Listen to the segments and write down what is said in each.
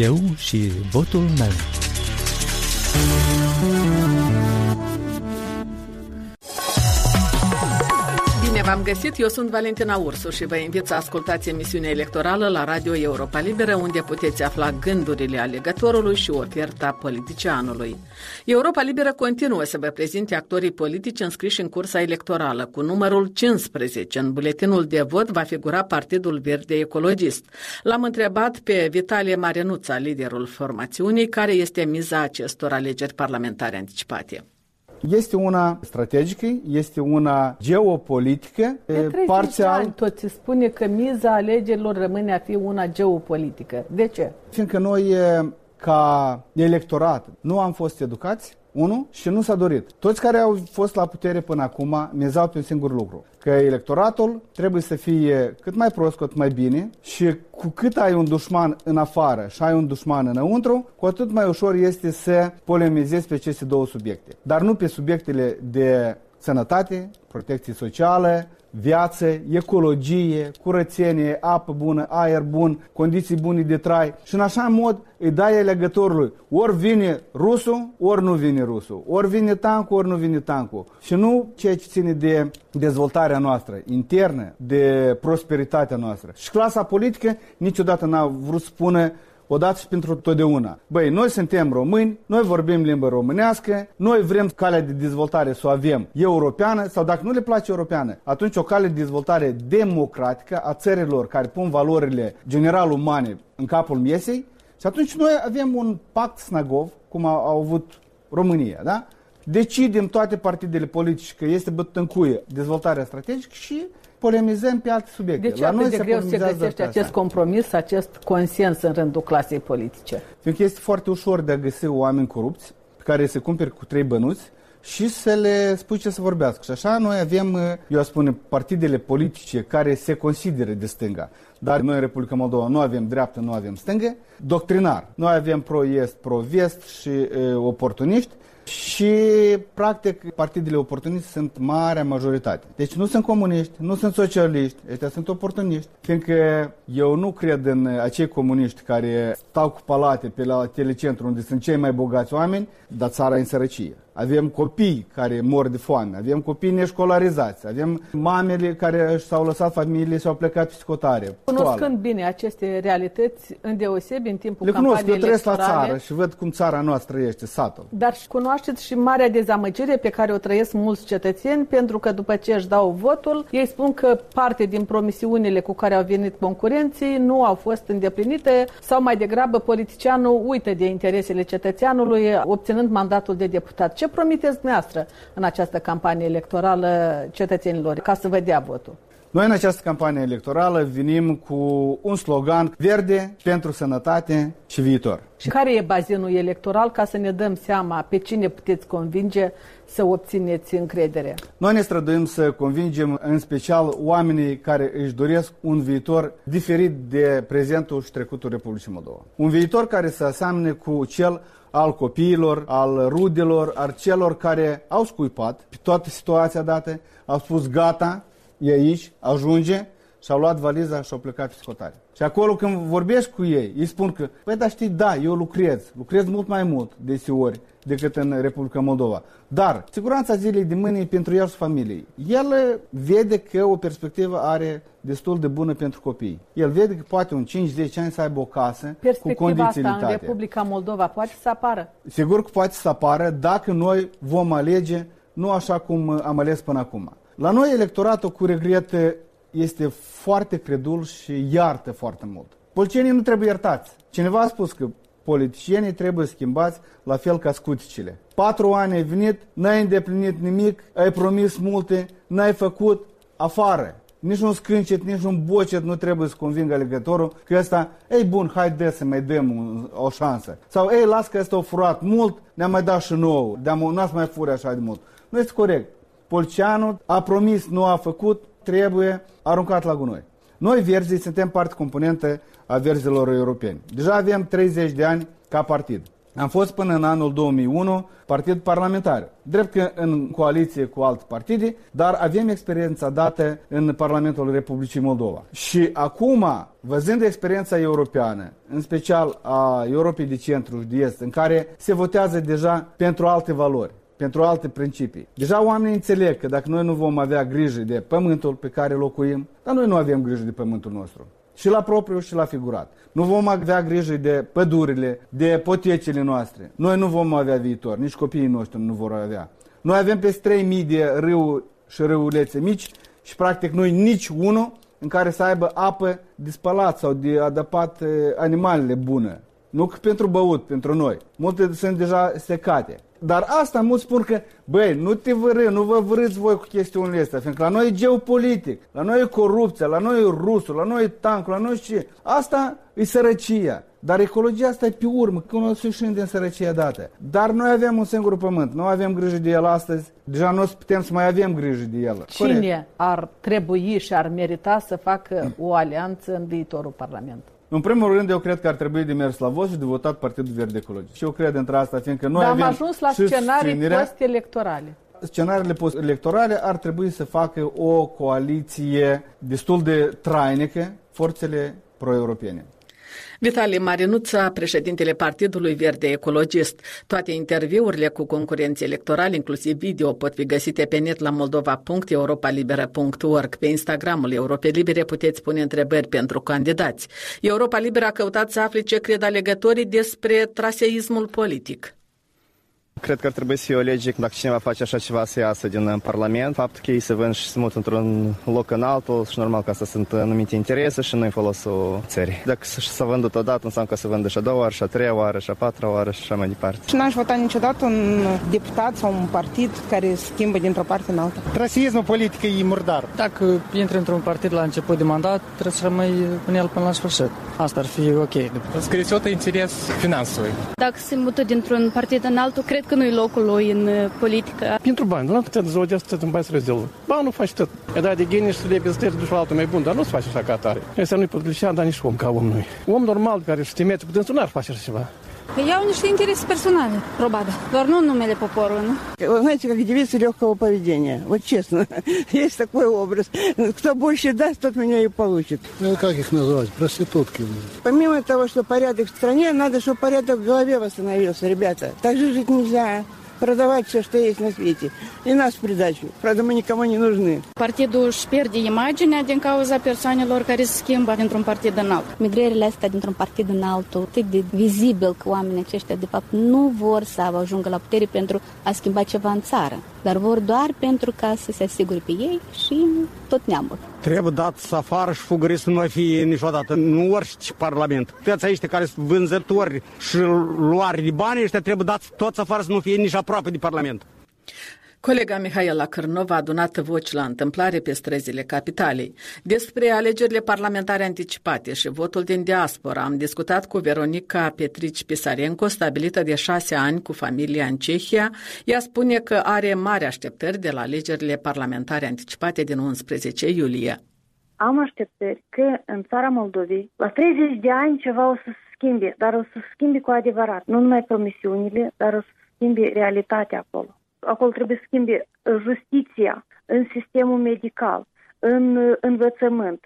Eu și votul meu. V-am găsit, eu sunt Valentina Ursu și vă invit să ascultați emisiunea electorală la Radio Europa Liberă, unde puteți afla gândurile alegătorului și oferta politicianului. Europa Liberă continuă să vă prezinte actorii politici înscriși în cursa electorală. Cu numărul 15 în buletinul de vot va figura Partidul Verde Ecologist. L-am întrebat pe Vitalie Marenuța, liderul formațiunii, care este miza acestor alegeri parlamentare anticipate. Este una strategică, este una geopolitică, de parțial. Ani tot se spune că miza alegerilor rămâne a fi una geopolitică. De ce? Fiindcă noi, ca electorat, nu am fost educați unu, și nu s-a dorit. Toți care au fost la putere până acum mizau pe un singur lucru, că electoratul trebuie să fie cât mai prost, cât mai bine și cu cât ai un dușman în afară și ai un dușman înăuntru, cu atât mai ușor este să polemizezi pe aceste două subiecte. Dar nu pe subiectele de sănătate, protecție socială, viață, ecologie, curățenie, apă bună, aer bun, condiții bune de trai și în așa mod îi dai legătorului. Ori vine rusul, ori nu vine rusul. Ori vine tancul, ori nu vine tancul. Și nu ceea ce ține de dezvoltarea noastră internă, de prosperitatea noastră. Și clasa politică niciodată n-a vrut să spună odată și pentru totdeauna. Băi, noi suntem români, noi vorbim limba românească, noi vrem calea de dezvoltare să o avem europeană sau dacă nu le place europeană, atunci o cale de dezvoltare democratică a țărilor care pun valorile general umane în capul mesei și atunci noi avem un pact snagov, cum a, a avut România, da? Decidem toate partidele politice că este bătut în cuie dezvoltarea strategică și polemizăm pe alte subiecte. De ce La noi de greu se găsește acest compromis, acest consens în rândul clasei politice? Fiindcă este foarte ușor de a găsi oameni corupți pe care se cumperi cu trei bănuți și să le spui ce să vorbească. Și așa noi avem, eu spune, partidele politice care se consideră de stânga. Dar noi în Republica Moldova nu avem dreaptă, nu avem stângă. Doctrinar. Noi avem pro-est, pro-vest și e, oportuniști și, practic, partidele oportuniste sunt marea majoritate. Deci nu sunt comuniști, nu sunt socialiști, ăștia sunt oportuniști. Fiindcă eu nu cred în acei comuniști care stau cu palate pe la telecentru unde sunt cei mai bogați oameni, dar țara în sărăcie avem copii care mor de foame, avem copii neșcolarizați, avem mamele care s-au lăsat familiile și au plecat pe scotare. Cunoscând bine aceste realități, îndeosebi în timpul Le cunosc, eu trăiesc la țară și văd cum țara noastră este, satul. Dar și cunoașteți și marea dezamăgire pe care o trăiesc mulți cetățeni, pentru că după ce își dau votul, ei spun că parte din promisiunile cu care au venit concurenții nu au fost îndeplinite sau mai degrabă politicianul uită de interesele cetățeanului, obținând mandatul de deputat. Ce promiteți dumneavoastră în această campanie electorală cetățenilor ca să vă dea votul? Noi în această campanie electorală venim cu un slogan verde pentru sănătate și viitor. Și care e bazinul electoral ca să ne dăm seama pe cine puteți convinge să obțineți încredere? Noi ne străduim să convingem în special oamenii care își doresc un viitor diferit de prezentul și trecutul Republicii Moldova. Un viitor care să aseamne cu cel al copiilor, al rudelor, al celor care au scuipat pe toată situația dată, au spus gata, e aici, ajunge și au luat valiza și au plecat pe scotare. Și acolo când vorbești cu ei, îi spun că, păi dar știi, da, eu lucrez, lucrez mult mai mult deseori decât în Republica Moldova. Dar siguranța zilei de mâine e pentru el și familiei. El vede că o perspectivă are destul de bună pentru copii. El vede că poate un 5-10 ani să aibă o casă cu condiții asta în Republica Moldova poate să apară? Sigur că poate să apară dacă noi vom alege nu așa cum am ales până acum. La noi electoratul cu regret este foarte credul și iartă foarte mult. Policienii nu trebuie iertați. Cineva a spus că politicienii trebuie schimbați la fel ca scuticile. Patru ani ai venit, n-ai îndeplinit nimic, ai promis multe, n-ai făcut afară. Nici un scâncet, nici un bocet nu trebuie să convingă legătorul că ăsta, ei bun, haide să mai dăm o șansă. Sau, ei, las că ăsta a furat mult, ne-a mai dat și nouă, n-ați mai furi așa de mult. Nu este corect. Polceanul a promis, nu a făcut, trebuie aruncat la gunoi. Noi, verzii, suntem parte componentă a verzilor europeni. Deja avem 30 de ani ca partid. Am fost până în anul 2001 partid parlamentar. Drept că în coaliție cu alte partide, dar avem experiența dată în Parlamentul Republicii Moldova. Și acum, văzând experiența europeană, în special a Europei de centru și de est, în care se votează deja pentru alte valori, pentru alte principii. Deja oamenii înțeleg că dacă noi nu vom avea grijă de pământul pe care locuim, dar noi nu avem grijă de pământul nostru. Și la propriu și la figurat. Nu vom avea grijă de pădurile, de potecile noastre. Noi nu vom avea viitor, nici copiii noștri nu vor avea. Noi avem peste 3.000 de râu și râulețe mici și practic noi nici unul în care să aibă apă de spălat sau de adăpat animalele bune. Nu că pentru băut, pentru noi. Multe sunt deja secate. Dar asta mulți spun că, băi, nu te vărâ, nu vă vrâți voi cu chestiunile astea, fiindcă la noi e geopolitic, la noi e corupția, la noi e rusul, la noi e tancul, la noi e ce. Asta e sărăcia. Dar ecologia asta e pe urmă, când o să ieșim din sărăcia dată. Dar noi avem un singur pământ, nu avem grijă de el astăzi, deja nu putem să mai avem grijă de el. Cine Corect. ar trebui și ar merita să facă o alianță în viitorul Parlament? În primul rând, eu cred că ar trebui de mers la vot și de votat Partidul Verde Ecologic. Și eu cred între asta, fiindcă noi Dar avem am ajuns la scenarii post-electorale. Scenariile post-electorale ar trebui să facă o coaliție destul de trainică, forțele pro-europene. Vitali Marinuța, președintele Partidului Verde Ecologist. Toate interviurile cu concurenții electorali, inclusiv video, pot fi găsite pe net la moldova.europalibera.org. Pe Instagramul Europe Libere puteți pune întrebări pentru candidați. Europa Liberă a căutat să afle ce cred alegătorii despre traseismul politic. Cred că ar trebui să fie o lege dacă cineva face așa ceva să iasă din uh, Parlament. Faptul că ei se vând și se mut într-un loc în altul și normal că asta sunt uh, anumite interese și nu în folosul țării. Dacă să vândă odată, înseamnă că se vândă și a doua oară, și a treia oară, și a patra oară și așa mai departe. Și n-aș vota niciodată un deputat sau un partid care schimbă dintr-o parte în alta. Rasismul politic e murdar. Dacă intri într-un partid la început de mandat, trebuie să rămâi în el până la sfârșit. Asta ar fi ok. Scris interes finansului. Dacă se mută dintr-un partid în altul, cred nu-i locul lui în uh, politică. Pentru bani, nu putea dezvolta să în bani să rezolvă. Ba, nu faci tot. E da de geni și să le să duci la altul mai bun, dar nu se face așa ca atare. Asta nu-i politician, dar nici om ca om noi. Om normal care știe merge cu dânsul n-ar face așa ceva. Niște interese personale, probabil, doar nu numele poporului, nu? Вы знаете, как девица легкого поведения, вот честно. Есть такой образ. Кто больше даст, тот меня и получит. Ну, как их назвать? Проститутки. Помимо того, что порядок в стране, надо, чтобы порядок в голове восстановился, ребята. Так же жить нельзя продавать все, что есть на свете. И нас в придачу. Правда, мы никому не нужны. Partidul își pierde imaginea din cauza persoanelor care se schimbă dintr-un partid în altul. Migrările astea dintr-un partid în altul, atât de vizibil că oamenii aceștia, de fapt, nu vor să ajungă la putere pentru a schimba ceva în țară, dar vor doar pentru ca să se asigure pe ei și tot neamul. Trebuie dat să afară și fugării să nu mai fie niciodată, nu orice parlament. Toți aici care sunt vânzători și luari de bani, ăștia trebuie dat toți afară să nu fie nici aproape de parlament. Colega Mihaela Cârnova a adunat voci la întâmplare pe străzile capitalei. Despre alegerile parlamentare anticipate și votul din diaspora am discutat cu Veronica Petrici Pisarenco, stabilită de șase ani cu familia în Cehia. Ea spune că are mari așteptări de la alegerile parlamentare anticipate din 11 iulie. Am așteptări că în țara Moldovei, la 30 de ani ceva o să se schimbe, dar o să se schimbe cu adevărat. Nu numai promisiunile, dar o să se schimbe realitatea acolo acolo trebuie să schimbe justiția în sistemul medical, în învățământ.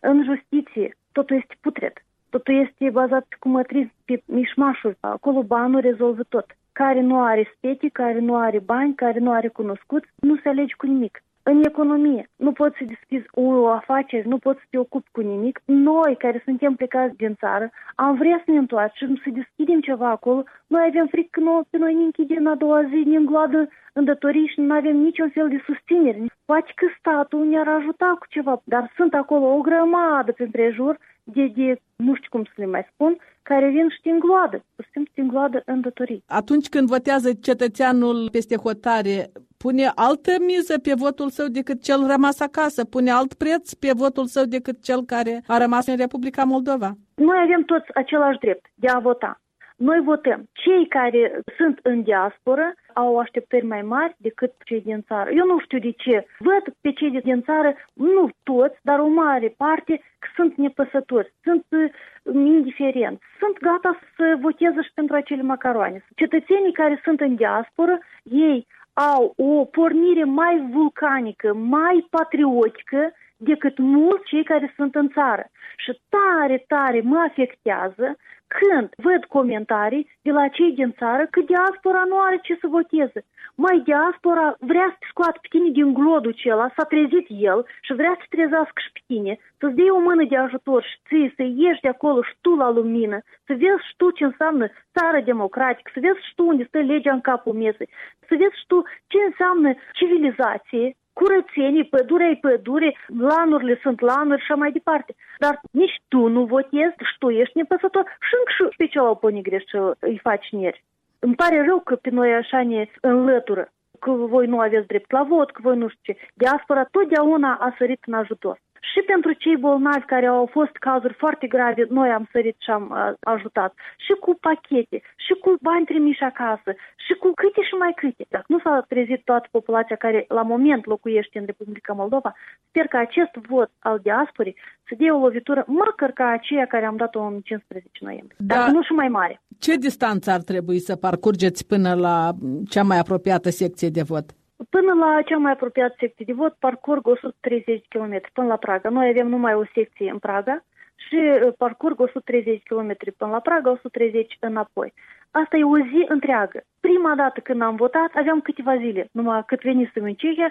În justiție totul este putred, totul este bazat pe cumătrism, pe mișmașuri. Acolo banul rezolvă tot. Care nu are spete, care nu are bani, care nu are cunoscuți, nu se alege cu nimic în economie. Nu poți să deschizi o afacere, nu poți să te ocupi cu nimic. Noi, care suntem plecați din țară, am vrea să ne întoarcem, să deschidem ceva acolo. Noi avem frică că noi, pe noi ne închidem a doua zi, ne îngloadă îndătorii și nu avem niciun fel de susținere. Poate că statul ne-ar ajuta cu ceva, dar sunt acolo o grămadă pe împrejur de, de, nu știu cum să le mai spun, care vin și te îngloadă, pur și simplu te îngloadă în datorii. Atunci când votează cetățeanul peste hotare, pune altă miză pe votul său decât cel rămas acasă, pune alt preț pe votul său decât cel care a rămas în Republica Moldova. Noi avem toți același drept de a vota. Noi votăm. Cei care sunt în diasporă au așteptări mai mari decât cei din țară. Eu nu știu de ce. Văd pe cei din țară, nu toți, dar o mare parte, că sunt nepăsători, sunt uh, indiferenți, sunt gata să voteze și pentru acele macaroane. Cetățenii care sunt în diasporă, ei au o pornire mai vulcanică, mai patriotică decât mulți cei care sunt în țară. Și tare, tare mă afectează când văd comentarii de la cei din țară că diaspora nu are ce să voteze. Mai diaspora vrea să te scoată pe tine din glodul acela, s-a trezit el și vrea să te trezească și pe tine, să-ți dea o mână de ajutor și ție să ieși de acolo și tu la lumină, să vezi și tu ce înseamnă țară democratică, să vezi și tu unde stă legea în capul mesei, să vezi și tu ce înseamnă civilizație, curățenii, pădurea e pădure, lanurile sunt lanuri și așa mai departe. Dar nici tu nu votezi și tu ești nepăsător și încă și pe celălalt pune greș și îi faci neri. Îmi pare rău că pe noi așa ne înlătură, că voi nu aveți drept la vot, că voi nu știu ce. Diaspora totdeauna a sărit în ajutor și pentru cei bolnavi care au fost cazuri foarte grave, noi am sărit și am uh, ajutat. Și cu pachete, și cu bani trimiși acasă, și cu câte și mai câte. Dacă nu s-a trezit toată populația care la moment locuiește în Republica Moldova, sper că acest vot al diasporii să dea o lovitură măcar ca aceea care am dat-o în 15 noiembrie. Da. Dacă nu și mai mare. Ce distanță ar trebui să parcurgeți până la cea mai apropiată secție de vot? Până la cea mai apropiată secție de vot parcurg 130 km până la Praga. Noi avem numai o secție în Praga și uh, parcurg 130 km până la Praga, 130 înapoi. Asta e o zi întreagă. Prima dată când am votat, aveam câteva zile, numai cât venisem în Cehia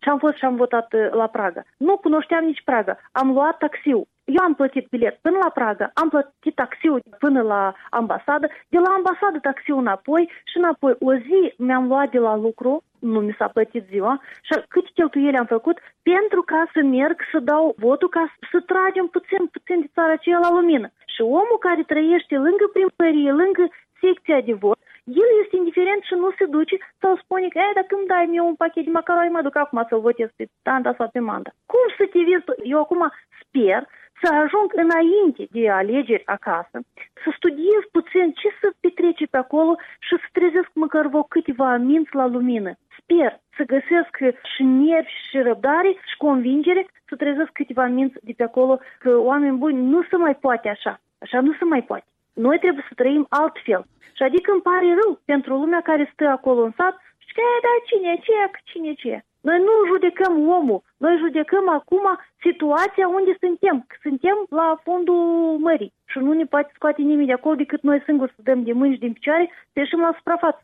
și am fost și am votat uh, la Praga. Nu cunoșteam nici Praga. Am luat taxiul. Eu am plătit bilet până la Praga, am plătit taxiul până la ambasadă, de la ambasadă taxiul înapoi și înapoi o zi mi-am luat de la lucru, nu mi s-a plătit ziua, și câte cheltuieli am făcut pentru ca să merg să dau votul, ca să tragem puțin, puțin de țara aceea la lumină. Și omul care trăiește lângă primărie, lângă secția de vot, el este indiferent și nu se duce sau spune că, dacă îmi dai mie un pachet de macaroni, mă duc acum să votez pe tanda sau pe manda. Cum să te vezi? Eu acum sper să ajung înainte de alegeri acasă, să studiez puțin ce să petrece pe acolo și să trezesc măcar vă câteva minți la lumină. Sper să găsesc și nervi și răbdare și convingere să trezesc câteva minți de pe acolo că oameni buni nu se mai poate așa. Așa nu se mai poate. Noi trebuie să trăim altfel. Și adică îmi pare rău pentru lumea care stă acolo în sat și că, da, cine e ce, cine e ce. Noi nu judecăm omul, noi judecăm acum situația unde suntem. Suntem la fundul mării și nu ne poate scoate nimeni de acolo decât noi singuri să dăm de mâini și din picioare să ieșim la suprafață.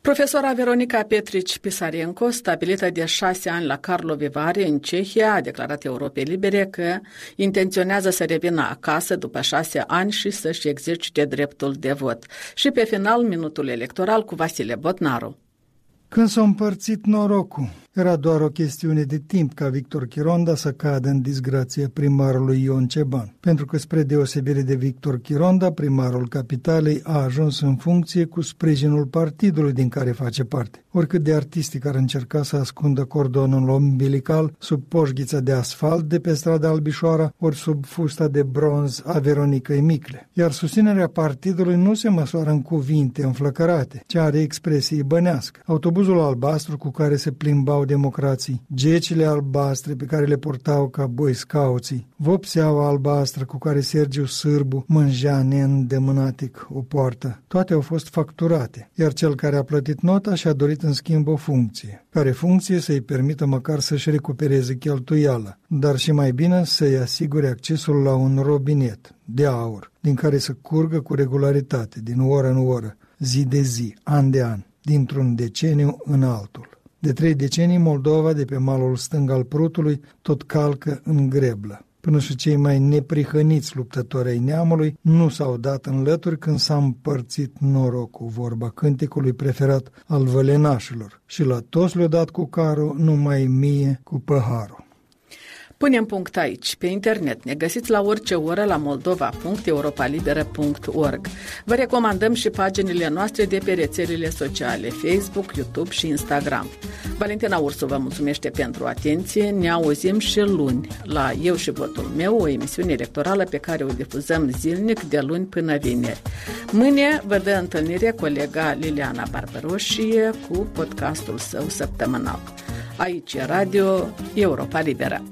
Profesora Veronica Petrici Pisarenko, stabilită de șase ani la Karlovy Vary, în Cehia, a declarat Europei Libere că intenționează să revină acasă după șase ani și să-și exercite dreptul de vot. Și pe final, minutul electoral cu Vasile Botnaru. Când s-a împărțit norocul, era doar o chestiune de timp ca Victor Chironda să cadă în disgrație primarului Ion Ceban, pentru că spre deosebire de Victor Chironda, primarul capitalei a ajuns în funcție cu sprijinul partidului din care face parte. Oricât de artistic ar încerca să ascundă cordonul umbilical sub poșghița de asfalt de pe strada Albișoara, ori sub fusta de bronz a Veronicăi Micle. Iar susținerea partidului nu se măsoară în cuvinte înflăcărate, ci are expresii bănească. Autobuzul albastru cu care se plimbau erau democrații, gecile albastre pe care le portau ca boi scauții, vopseaua albastră cu care Sergiu Sârbu mângea neîndemânatic o poartă. Toate au fost facturate, iar cel care a plătit nota și-a dorit în schimb o funcție, care funcție să-i permită măcar să-și recupereze cheltuială, dar și mai bine să-i asigure accesul la un robinet de aur, din care să curgă cu regularitate, din oră în oră, zi de zi, an de an, dintr-un deceniu în altul. De trei decenii, Moldova, de pe malul stâng al Prutului, tot calcă în greblă. Până și cei mai neprihăniți luptători ai neamului nu s-au dat în lături când s-a împărțit norocul, vorba cântecului preferat al vălenașilor. Și la toți le-a dat cu carul, numai mie cu păharul. Punem punct aici. Pe internet ne găsiți la orice oră la moldova.europalibera.org. Vă recomandăm și paginile noastre de pe rețelele sociale Facebook, YouTube și Instagram. Valentina Ursu vă mulțumește pentru atenție. Ne auzim și luni la Eu și Votul meu, o emisiune electorală pe care o difuzăm zilnic de luni până vineri. Mâine vă dă întâlnire colega Liliana Barbaroșie cu podcastul său săptămânal. Aici e Radio Europa Libera.